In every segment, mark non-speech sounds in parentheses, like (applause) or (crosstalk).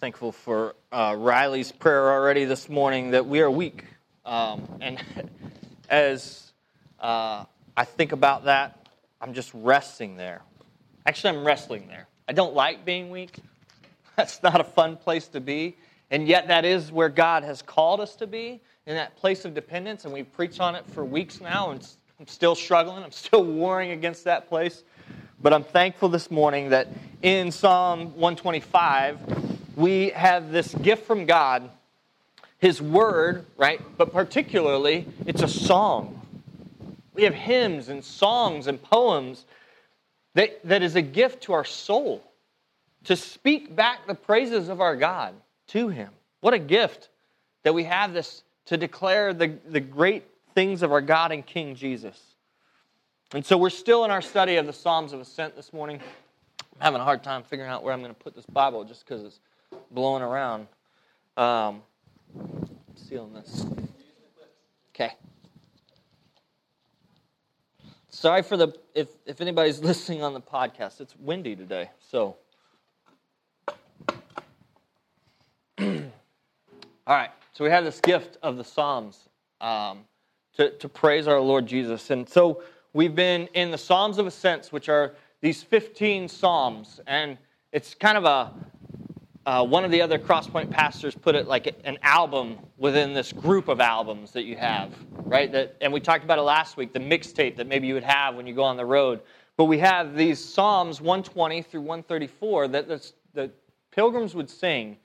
thankful for uh, Riley's prayer already this morning that we are weak. Um, and (laughs) as uh, I think about that, I'm just resting there. Actually, I'm wrestling there. I don't like being weak. (laughs) That's not a fun place to be. And yet, that is where God has called us to be, in that place of dependence. And we've preached on it for weeks now, and I'm still struggling. I'm still warring against that place. But I'm thankful this morning that in Psalm 125, we have this gift from God, His Word, right? But particularly, it's a song. We have hymns and songs and poems that, that is a gift to our soul to speak back the praises of our God to Him. What a gift that we have this to declare the, the great things of our God and King Jesus. And so we're still in our study of the Psalms of Ascent this morning. I'm having a hard time figuring out where I'm going to put this Bible just because it's blowing around. Um, sealing this. Okay. Sorry for the if if anybody's (laughs) listening on the podcast. It's windy today, so. (clears throat) All right, so we have this gift of the Psalms um, to, to praise our Lord Jesus. And so we've been in the Psalms of Ascents, which are these 15 Psalms. And it's kind of a, uh, one of the other Crosspoint pastors put it like an album within this group of albums that you have, right? That, and we talked about it last week, the mixtape that maybe you would have when you go on the road. But we have these Psalms 120 through 134 that the, the pilgrims would sing,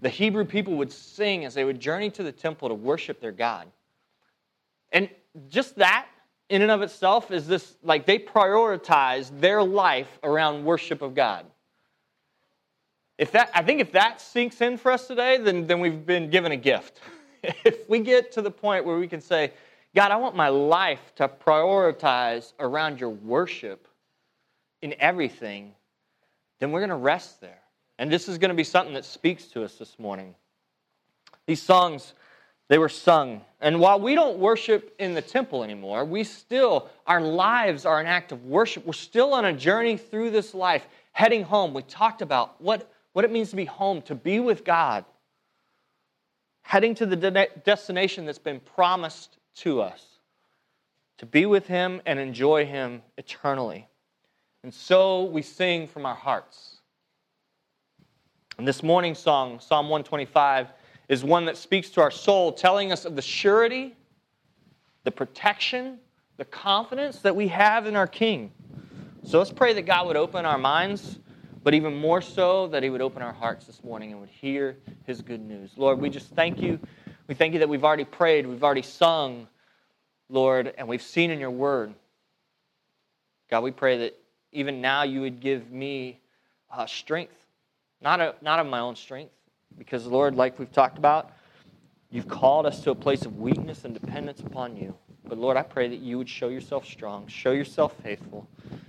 the Hebrew people would sing as they would journey to the temple to worship their God. And just that in and of itself is this like they prioritize their life around worship of God. If that, I think if that sinks in for us today, then, then we've been given a gift. (laughs) if we get to the point where we can say, God, I want my life to prioritize around your worship in everything, then we're going to rest there. And this is going to be something that speaks to us this morning. These songs they were sung. And while we don't worship in the temple anymore, we still, our lives are an act of worship. We're still on a journey through this life, heading home. We talked about what, what it means to be home, to be with God, heading to the de- destination that's been promised to us, to be with Him and enjoy Him eternally. And so we sing from our hearts. And this morning's song, Psalm 125, is one that speaks to our soul, telling us of the surety, the protection, the confidence that we have in our King. So let's pray that God would open our minds, but even more so that He would open our hearts this morning and would hear His good news. Lord, we just thank you. We thank you that we've already prayed, we've already sung, Lord, and we've seen in your word. God, we pray that even now you would give me uh, strength, not, a, not of my own strength, because, Lord, like we've talked about, you've called us to a place of weakness and dependence upon you. But, Lord, I pray that you would show yourself strong, show yourself faithful,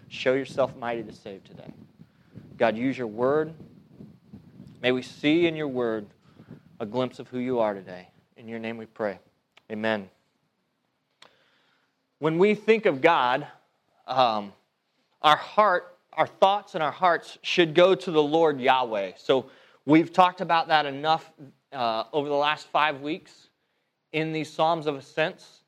show yourself mighty to save today. God, use your word. May we see in your word a glimpse of who you are today. In your name we pray. Amen. When we think of God, um, our heart, our thoughts and our hearts should go to the Lord Yahweh. So We've talked about that enough uh, over the last five weeks in these Psalms of Ascents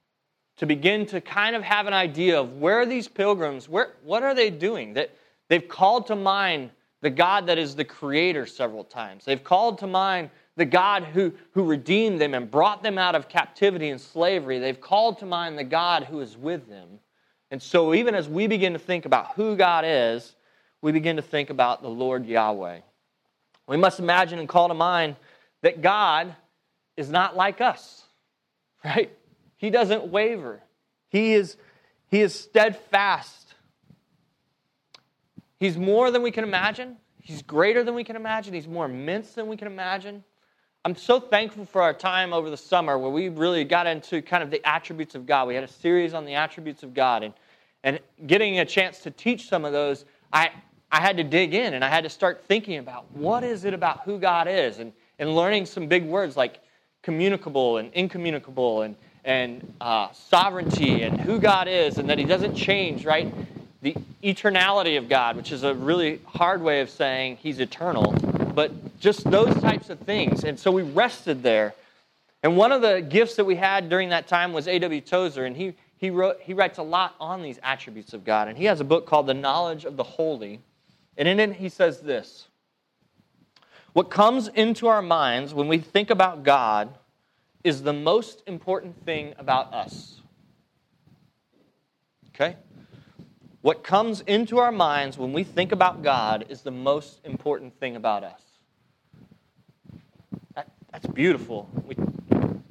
to begin to kind of have an idea of where these pilgrims, where, what are they doing? That they've called to mind the God that is the creator several times. They've called to mind the God who, who redeemed them and brought them out of captivity and slavery. They've called to mind the God who is with them. And so, even as we begin to think about who God is, we begin to think about the Lord Yahweh. We must imagine and call to mind that God is not like us, right? He doesn't waver. He is, he is steadfast. He's more than we can imagine. He's greater than we can imagine. He's more immense than we can imagine. I'm so thankful for our time over the summer where we really got into kind of the attributes of God. We had a series on the attributes of God, and, and getting a chance to teach some of those, I, I had to dig in and I had to start thinking about what is it about who God is and, and learning some big words like communicable and incommunicable and, and uh, sovereignty and who God is and that He doesn't change, right? The eternality of God, which is a really hard way of saying He's eternal, but just those types of things. And so we rested there. And one of the gifts that we had during that time was A.W. Tozer, and he, he, wrote, he writes a lot on these attributes of God. And he has a book called The Knowledge of the Holy. And in it, he says this What comes into our minds when we think about God is the most important thing about us. Okay? What comes into our minds when we think about God is the most important thing about us. That, that's beautiful. We,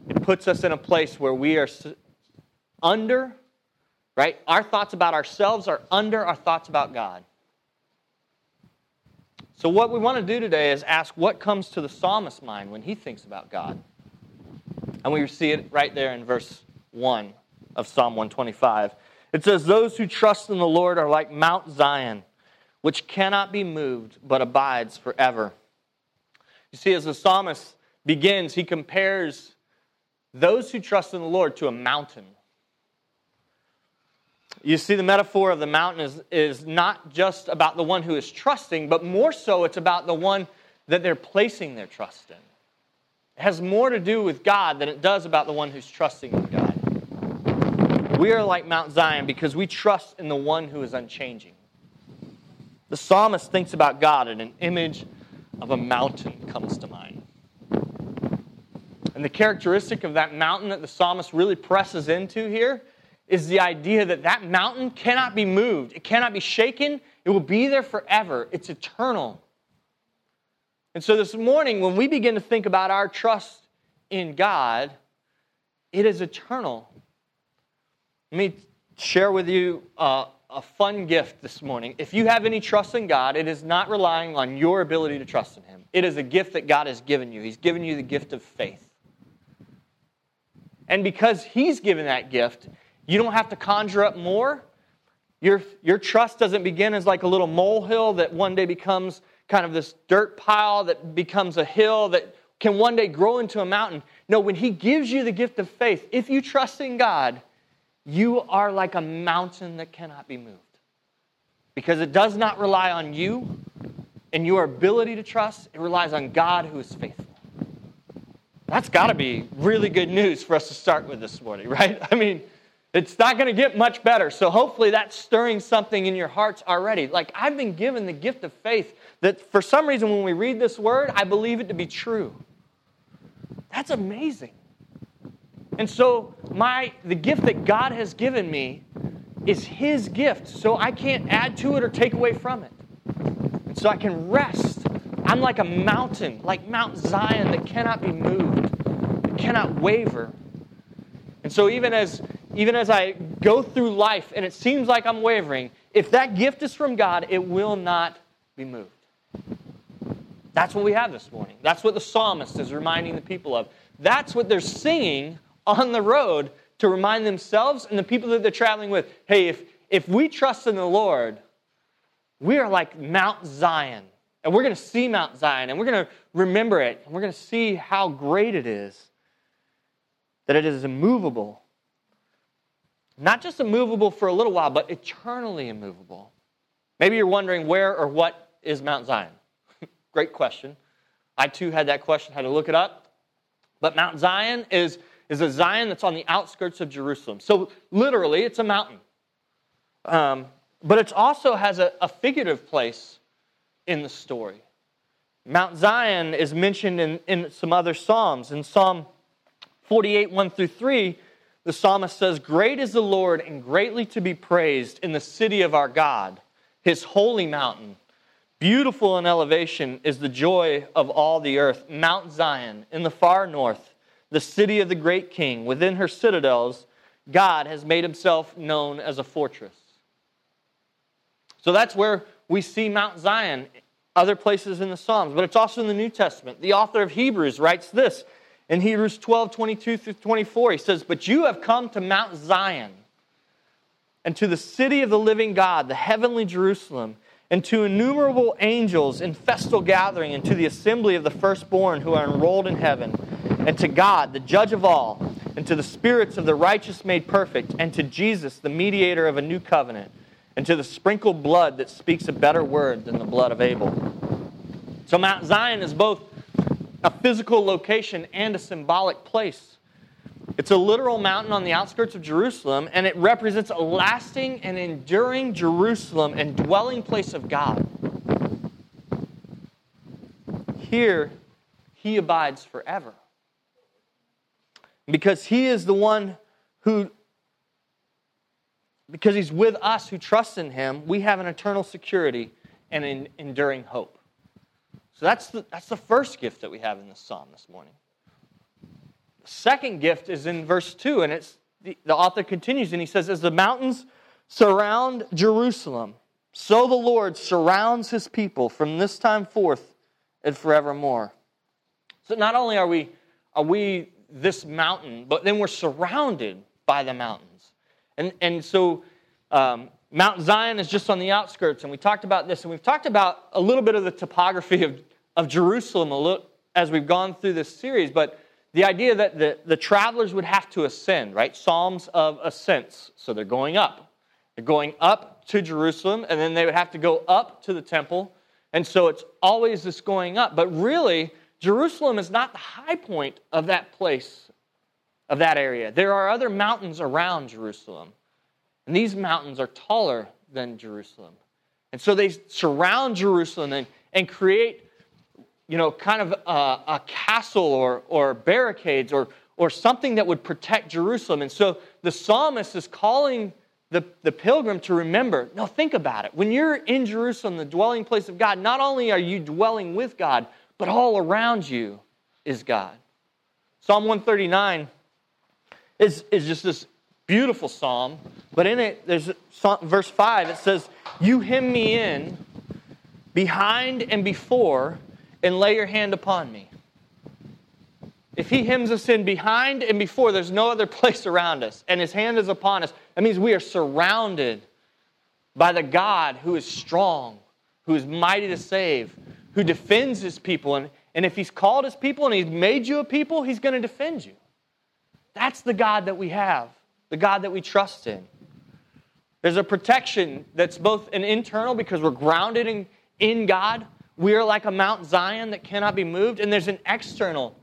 it puts us in a place where we are under, right? Our thoughts about ourselves are under our thoughts about God. So, what we want to do today is ask what comes to the psalmist's mind when he thinks about God. And we see it right there in verse 1 of Psalm 125. It says, Those who trust in the Lord are like Mount Zion, which cannot be moved, but abides forever. You see, as the psalmist begins, he compares those who trust in the Lord to a mountain. You see, the metaphor of the mountain is, is not just about the one who is trusting, but more so, it's about the one that they're placing their trust in. It has more to do with God than it does about the one who's trusting in God. We are like Mount Zion because we trust in the one who is unchanging. The psalmist thinks about God, and an image of a mountain comes to mind. And the characteristic of that mountain that the psalmist really presses into here is the idea that that mountain cannot be moved, it cannot be shaken, it will be there forever, it's eternal. And so this morning, when we begin to think about our trust in God, it is eternal. Let me share with you uh, a fun gift this morning. If you have any trust in God, it is not relying on your ability to trust in Him. It is a gift that God has given you. He's given you the gift of faith. And because He's given that gift, you don't have to conjure up more. Your, your trust doesn't begin as like a little molehill that one day becomes kind of this dirt pile that becomes a hill that can one day grow into a mountain. No, when He gives you the gift of faith, if you trust in God, you are like a mountain that cannot be moved. Because it does not rely on you and your ability to trust, it relies on God who is faithful. That's got to be really good news for us to start with this morning, (laughs) right? I mean, it's not going to get much better. So hopefully that's stirring something in your hearts already. Like I've been given the gift of faith that for some reason when we read this word, I believe it to be true. That's amazing. And so my the gift that God has given me is his gift. So I can't add to it or take away from it. And so I can rest. I'm like a mountain, like Mount Zion that cannot be moved, cannot waver. And so even as even as I go through life and it seems like I'm wavering, if that gift is from God, it will not be moved. That's what we have this morning. That's what the psalmist is reminding the people of. That's what they're singing on the road to remind themselves and the people that they're traveling with hey, if, if we trust in the Lord, we are like Mount Zion. And we're going to see Mount Zion and we're going to remember it and we're going to see how great it is that it is immovable. Not just immovable for a little while, but eternally immovable. Maybe you're wondering where or what is Mount Zion? (laughs) Great question. I too had that question, had to look it up. But Mount Zion is is a Zion that's on the outskirts of Jerusalem. So literally, it's a mountain. Um, but it also has a, a figurative place in the story. Mount Zion is mentioned in, in some other Psalms. In Psalm 48, 1 through 3, the psalmist says, Great is the Lord and greatly to be praised in the city of our God, his holy mountain. Beautiful in elevation is the joy of all the earth. Mount Zion in the far north the city of the great king. Within her citadels, God has made himself known as a fortress. So that's where we see Mount Zion, other places in the Psalms, but it's also in the New Testament. The author of Hebrews writes this in Hebrews 12 22 through 24. He says, But you have come to Mount Zion and to the city of the living God, the heavenly Jerusalem, and to innumerable angels in festal gathering, and to the assembly of the firstborn who are enrolled in heaven and to God, the judge of all, and to the spirits of the righteous made perfect, and to Jesus, the mediator of a new covenant, and to the sprinkled blood that speaks a better word than the blood of Abel. So Mount Zion is both a physical location and a symbolic place. It's a literal mountain on the outskirts of Jerusalem, and it represents a lasting and enduring Jerusalem and dwelling place of God. Here, he abides forever. Because he is the one who, because he's with us who trust in him, we have an eternal security and an enduring hope. So that's the, that's the first gift that we have in this psalm this morning. The second gift is in verse 2, and it's the, the author continues and he says, As the mountains surround Jerusalem, so the Lord surrounds his people from this time forth and forevermore. So not only are we, are we this mountain, but then we're surrounded by the mountains. And, and so um, Mount Zion is just on the outskirts, and we talked about this, and we've talked about a little bit of the topography of, of Jerusalem little, as we've gone through this series, but the idea that the, the travelers would have to ascend, right? Psalms of ascents. So they're going up. They're going up to Jerusalem, and then they would have to go up to the temple. And so it's always this going up. But really, Jerusalem is not the high point of that place, of that area. There are other mountains around Jerusalem, and these mountains are taller than Jerusalem. And so they surround Jerusalem and, and create, you know, kind of a, a castle or, or barricades or, or something that would protect Jerusalem. And so the psalmist is calling the, the pilgrim to remember no, think about it. When you're in Jerusalem, the dwelling place of God, not only are you dwelling with God, but all around you is God. Psalm 139 is, is just this beautiful psalm, but in it, there's verse 5, it says, You hem me in behind and before, and lay your hand upon me. If he hems us in behind and before, there's no other (laughs) place around us, and his hand is upon us, that means we are surrounded by the God who is strong, who is mighty to save, who defends his people. And, and if he's called his people and he's made you a people, he's going to defend you. That's the God that we have, the God that we trust in. There's a protection that's both an internal because we're grounded in, in God. We are like a Mount Zion that cannot be moved. And there's an external.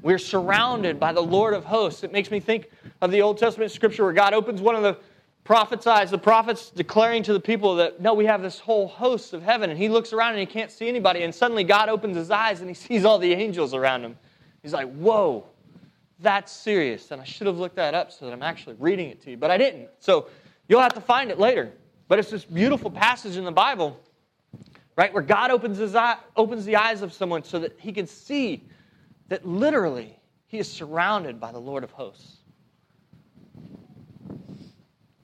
We're surrounded by the Lord of hosts. It makes me think of the Old Testament scripture where God opens one of the prophets' eyes, the prophets declaring to the people that, no, we have this whole host of heaven. And he looks around and he can't see anybody. And suddenly God opens his eyes and he (laughs) sees all the angels around him. He's like, whoa, that's serious. And I should have looked that up so that I'm actually reading it to you, but I didn't. So you'll have to find it later. But it's this beautiful passage in the Bible, right, where God opens, his eye, opens the eyes of someone so that he can see that literally he is surrounded by the Lord of hosts.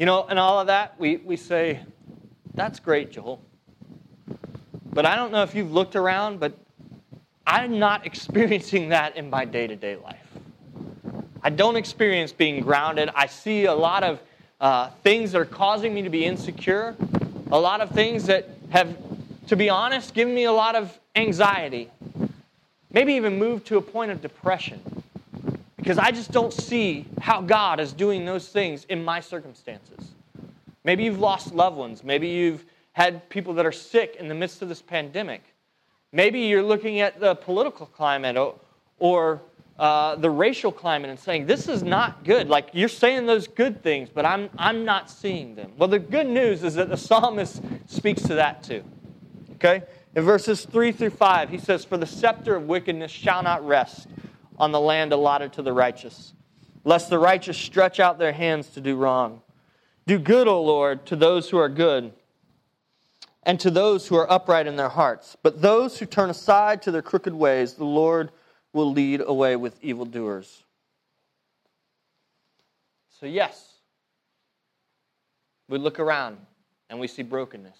You know, and all of that, we, we say, that's great, Joel. But I don't know if you've looked around, but I'm not (laughs) experiencing that in my day to day life. I don't experience being grounded. I see a lot of uh, things that are causing me to be insecure, a lot of things that have, to be honest, given me a lot of anxiety, maybe even moved to a point of depression because I just don't see how God is doing those things in my circumstances. Maybe you've lost loved ones. Maybe you've had people that are sick in the midst of this pandemic. Maybe you're looking at the political climate or, uh, the racial climate and saying, This is not good. Like you're saying those good things, but I'm, I'm not seeing them. Well, the good news is that the psalmist speaks to that too. Okay? In verses 3 through 5, he says, For the scepter of wickedness shall not rest on the land allotted to the righteous, lest the righteous stretch out their hands to do wrong. Do good, O Lord, to those who are good, and to those who are upright in their hearts. But those who turn aside to their crooked ways, the Lord will lead away with evildoers. So, yes, we look around and we see brokenness.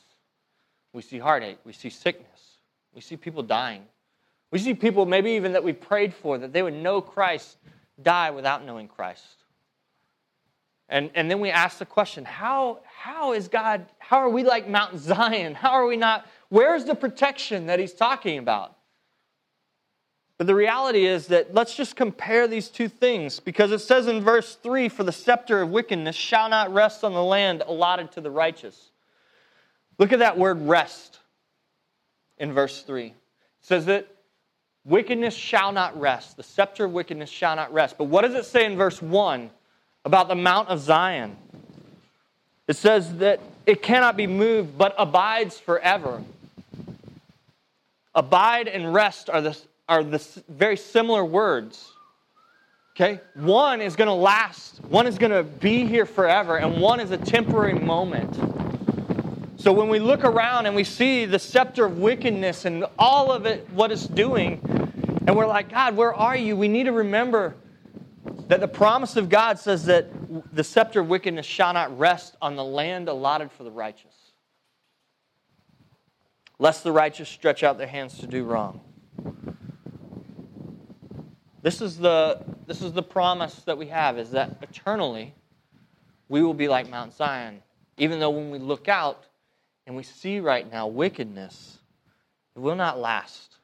We see heartache. We see sickness. We see people dying. We see people, maybe even that we prayed for, that they would know Christ, die without knowing Christ. And, and then we ask the question how, how is God, how are we like Mount Zion? How are we not, where's the protection that he's talking about? But the reality is that let's just compare these two things because it says in verse 3 For the scepter of wickedness shall not rest on the land allotted to the righteous. Look at that word rest in verse 3. It says that wickedness shall not rest. The scepter of wickedness shall not rest. But what does it say in verse 1 about the Mount of Zion? It says that it cannot be moved, but abides forever. Abide and rest are the, are the very similar words. Okay? One is going to last, one is going to be here forever, and one is a temporary moment. So when we look around and we see the scepter of wickedness and all of it, what it's doing, and we're like, God, where are you? We need to remember that the promise of God says that the scepter of wickedness shall not rest on the land allotted for the righteous, lest the righteous stretch out their hands to do wrong. This is the, this is the promise that we have is that eternally we will be like Mount Zion. Even though when we look out, and we see right now wickedness, it will not last.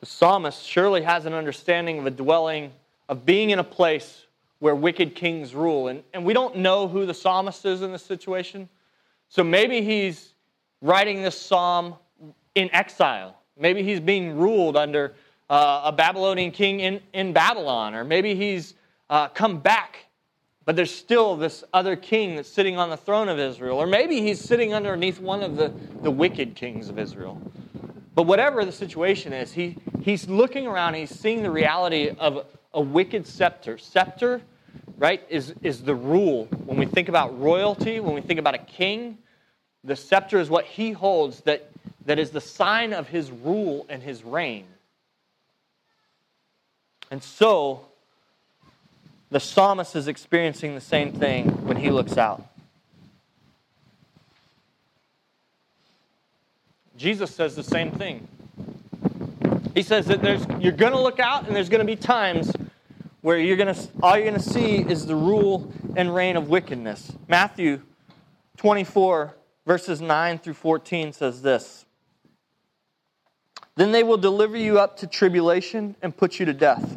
The psalmist surely has an understanding of a dwelling, of being in a place where wicked kings rule. And, and we don't know who the psalmist is in this situation. So maybe he's writing this psalm in exile. Maybe he's being ruled under uh, a Babylonian king in, in Babylon. Or maybe he's uh, come back, but there's still this other king that's sitting on the throne of Israel. Or maybe he's sitting underneath one of the, the wicked kings of Israel. But whatever the situation is, he, he's looking around, he's seeing the reality of a wicked scepter. Scepter, right, is, is the rule. When we think about royalty, when we think about a king, the scepter is what he holds that, that is the sign of his rule and his reign. And so, the psalmist is experiencing the same thing when he looks out. Jesus says the same thing. He says that there's, you're going to look out, and there's going to be times where you're going to, all you're going to see is the rule and reign of wickedness. Matthew 24, verses 9 through 14 says this Then they will deliver you up to tribulation and put you to death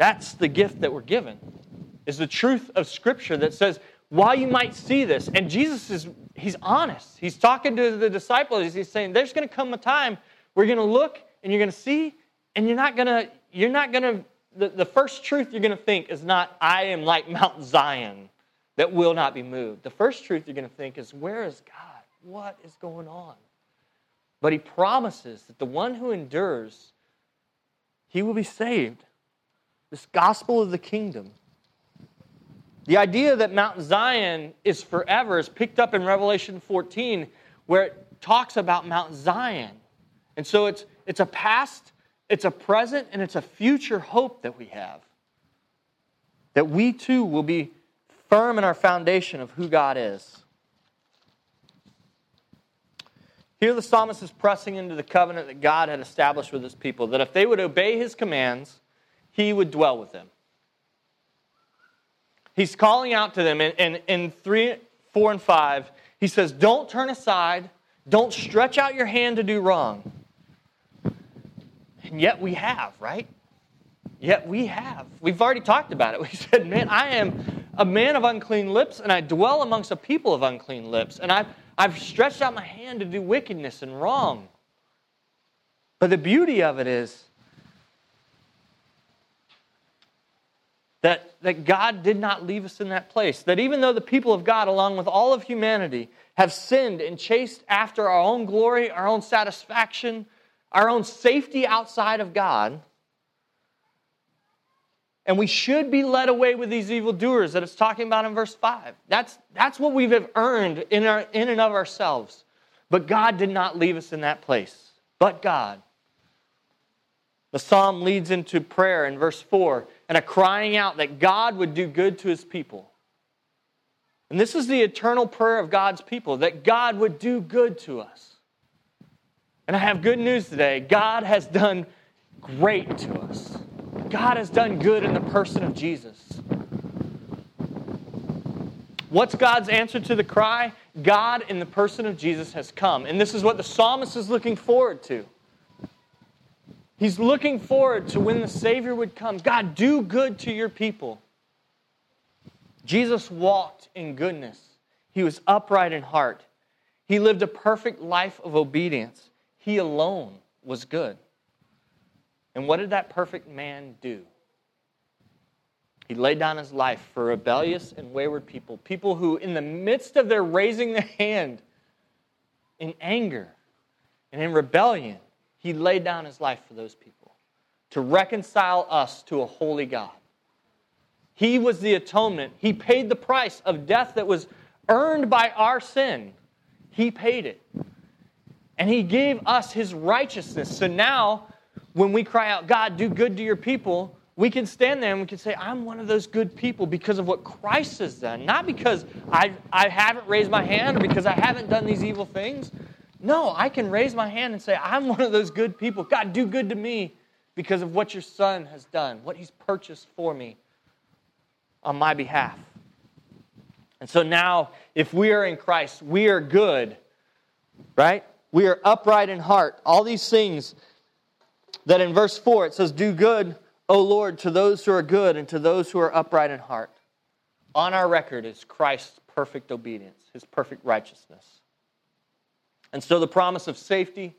That's the gift that we're given, is the truth of Scripture that says, while you might see this, and Jesus is, he's honest. He's talking to the disciples. He's saying, there's going to come a time where you're going to look and you're going to see, and you're not going to, you're not going to, the, the first truth you're going to think is not, I am like Mount Zion that will not be moved. The first truth you're going to think is, where is God? What is going on? But he promises that the one who endures, he will be saved this gospel of the kingdom. The idea that Mount Zion is forever is picked up in Revelation 14, where it talks about Mount Zion. And so it's, it's a past, it's a present, and it's a future hope that we have. That we too will be firm in our foundation of who God is. Here, the psalmist is pressing into the covenant that God had established with his people, that if they would obey his commands, he would dwell with them. He's calling out to them in, in, 3, 4, and 5. He says, Don't turn aside, don't stretch out your hand to do wrong. And yet we have, right? Yet we have. We've already talked about it. (laughs) We said, Man, I am a man of unclean lips, and I dwell amongst a people of unclean lips. And I've, I've stretched out my hand to do wickedness and wrong. But the beauty of it is, that, that God did not leave us in that place. That even though the people of God, along with all of humanity, have sinned and chased after our own glory, our own satisfaction, our own safety outside of God, and we should be led away with these evildoers that it's talking about in verse 5. That's, that's what we have earned in, our, in and of ourselves. But God did not leave us in that place. But God. The psalm leads into prayer in verse 4 and a crying out that God would do good to his people. And this is the eternal prayer of God's people that God would do good to us. And I have good news today. God has done great to us. God has done good in the person of Jesus. What's God's answer to the cry? God in the person of Jesus has come. And this is what the psalmist is looking forward to. He's looking forward to when the Savior would come. God, do good to your people. Jesus walked in goodness, he was upright in heart. He lived a perfect life of obedience. He alone was good. And what did that perfect man do? He laid down his life for rebellious and wayward people, people who, in the midst of their raising their hand in anger and in rebellion, he laid down his life for those people to reconcile us to a holy God. He was the atonement. He paid the price of death that was earned by our sin. He paid it. And He gave us His righteousness. So now, when we cry out, God, do good to your people, we can stand there and we can say, I'm one of those good people because of what Christ has done. Not because I, I haven't raised my hand or because I haven't done these evil things. No, I can raise my hand and say, I'm one of those good people. God, do good to me because of what your Son has done, what He's purchased for me on my behalf. And so now, if we are in Christ, we are good, right? We are upright in heart. All these things that in verse 4 it says, Do good, O Lord, to those who are good and to those who are upright in heart. On our record is Christ's perfect obedience, his perfect righteousness. And so the promise of safety,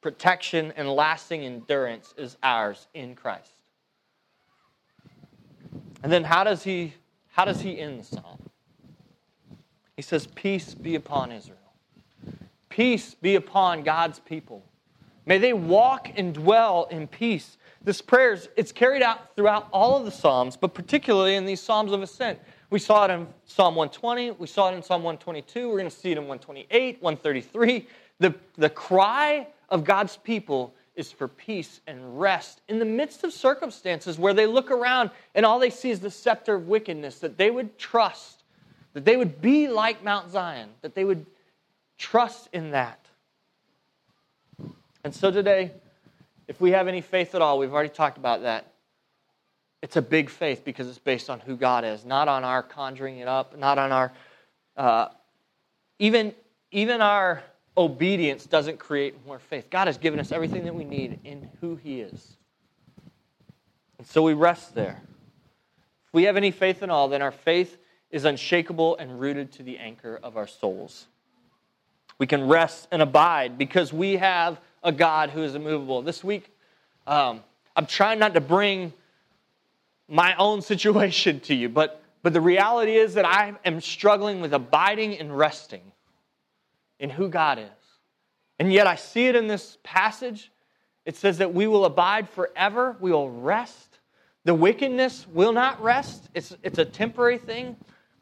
protection, and lasting endurance is ours in Christ. And then how does he how does he end the psalm? He says, Peace be upon Israel. Peace be upon God's people. May they walk and dwell in peace. This prayer is it's carried out throughout all of the Psalms, but particularly in these Psalms of Ascent. We saw it in Psalm 120, we saw it in Psalm 122, we're going to see it in 128, 133. The, the cry of God's people is for peace and rest in the midst of circumstances where they look around and all they see is the scepter of wickedness, that they would trust, that they would be like Mount Zion, that they would trust in that. And so today, if we have any faith at all, we've already talked about that. It's a big faith because it's based on who God is, not on our conjuring it up, not on our, uh, even, even our obedience doesn't create more faith. God has given us everything that we need in who He is. And so we rest there. If we have any faith at all, then our faith is unshakable and rooted to the anchor of our souls. We can rest and abide because we have a God who is immovable. This week, um, I'm trying not to bring my own situation to you, but, but the reality is that I am struggling with abiding and resting in who God is. And yet I see it in this passage. It says that we will abide forever, we will rest. The wickedness will not rest, it's, it's a temporary thing,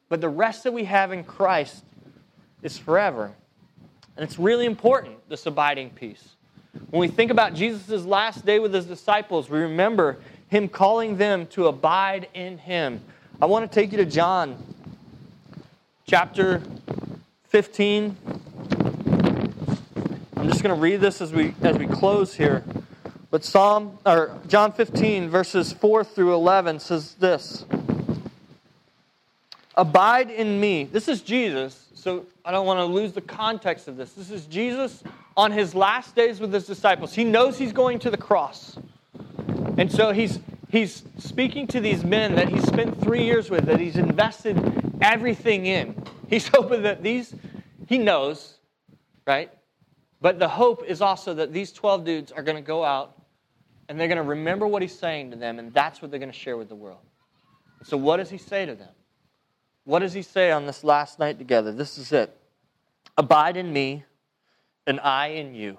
but the rest that we have in Christ is forever. And it's really important, this abiding peace. When we think about Jesus' last day with his disciples, we remember him calling them to abide in him. I want to take you to John chapter 15. I'm just going to read this as we as we close here. But Psalm or John 15 verses 4 through 11 says this. Abide in me. This is Jesus, so I don't want to lose the context of this. This is Jesus on his last days with his disciples. He knows he's going to the cross. And so he's he's speaking to these men that he's spent 3 years with that he's invested everything in. He's (laughs) hoping that these he knows, right? But the hope is also that these 12 dudes are going to go out and they're going to remember what he's saying to them, and that's what they're going to share with the world. So, what does he say to them? What does he say on this last night together? This is it Abide in me, and I in you.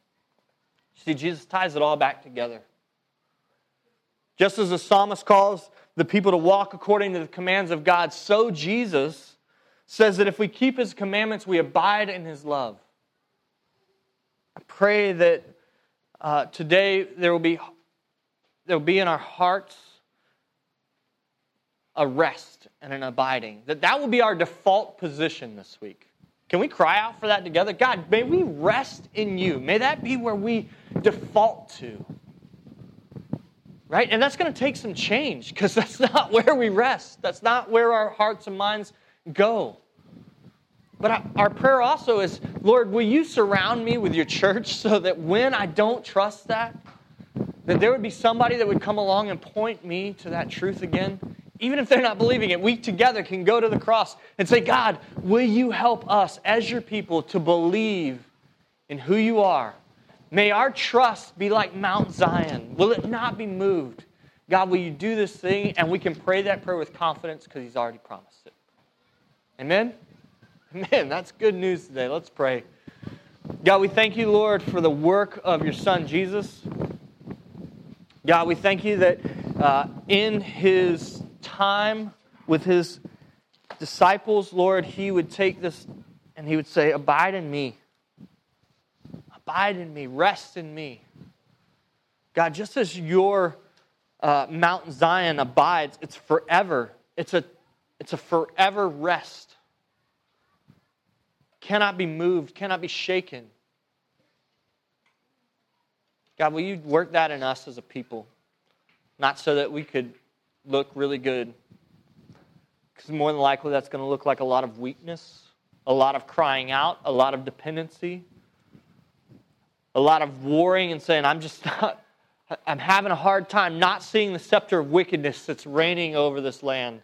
See, Jesus ties it all back together. Just as the psalmist calls the people to walk according to the commands of God, so Jesus says that if we keep his commandments, we abide in his love. I pray that uh, today there will be there will be in our hearts a rest and an abiding. That that will be our default position this week. Can we cry out for that together? God, may we rest in you. May that be where we default to. Right? And that's going to take some change because (laughs) that's not where we rest. That's not where our hearts and minds go. But our prayer also is Lord, will you surround me with your church (laughs) so that when I don't trust that, that there would be somebody that would come along and point me to that truth again? Even if they're not believing it, we together can go to the cross and say, God, will you help us as your people to believe in who you are? May our trust be like Mount Zion. Will it not be moved? God, will you do this thing? And we can pray that prayer with confidence because He's already promised it. Amen? Man, that's good news today. Let's pray. God, we thank you, Lord, for the work of your Son, Jesus. God, we thank you that uh, in his time with his disciples, Lord, he would take this and he would say, Abide in me. Abide in me. Rest in me. God, just as your uh, Mount Zion abides, it's forever. It's a, it's a forever rest cannot be moved, cannot be shaken. God, will you work that in us as a people? Not so that we could look really good, because more than likely that's going to look like a lot of weakness, a lot of crying out, a lot of dependency, a lot of warring and saying, I'm just not, I'm having a hard time not seeing the scepter of wickedness that's reigning over this land.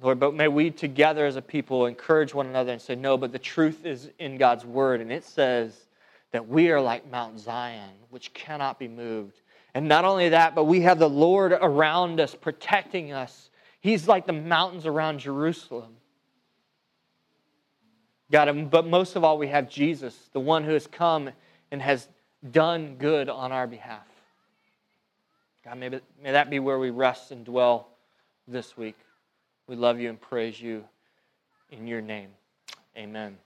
Lord, but may we together as a people encourage one another and say, no, but the truth is in God's word. And it says that we are like Mount Zion, which cannot be moved. And not only that, but we have the Lord around us, protecting us. He's like the mountains around Jerusalem. God, but most of all, we have Jesus, the one who has come and has done good on our behalf. God, may, may that be where we rest and dwell this week. We love you and praise you in your name. Amen.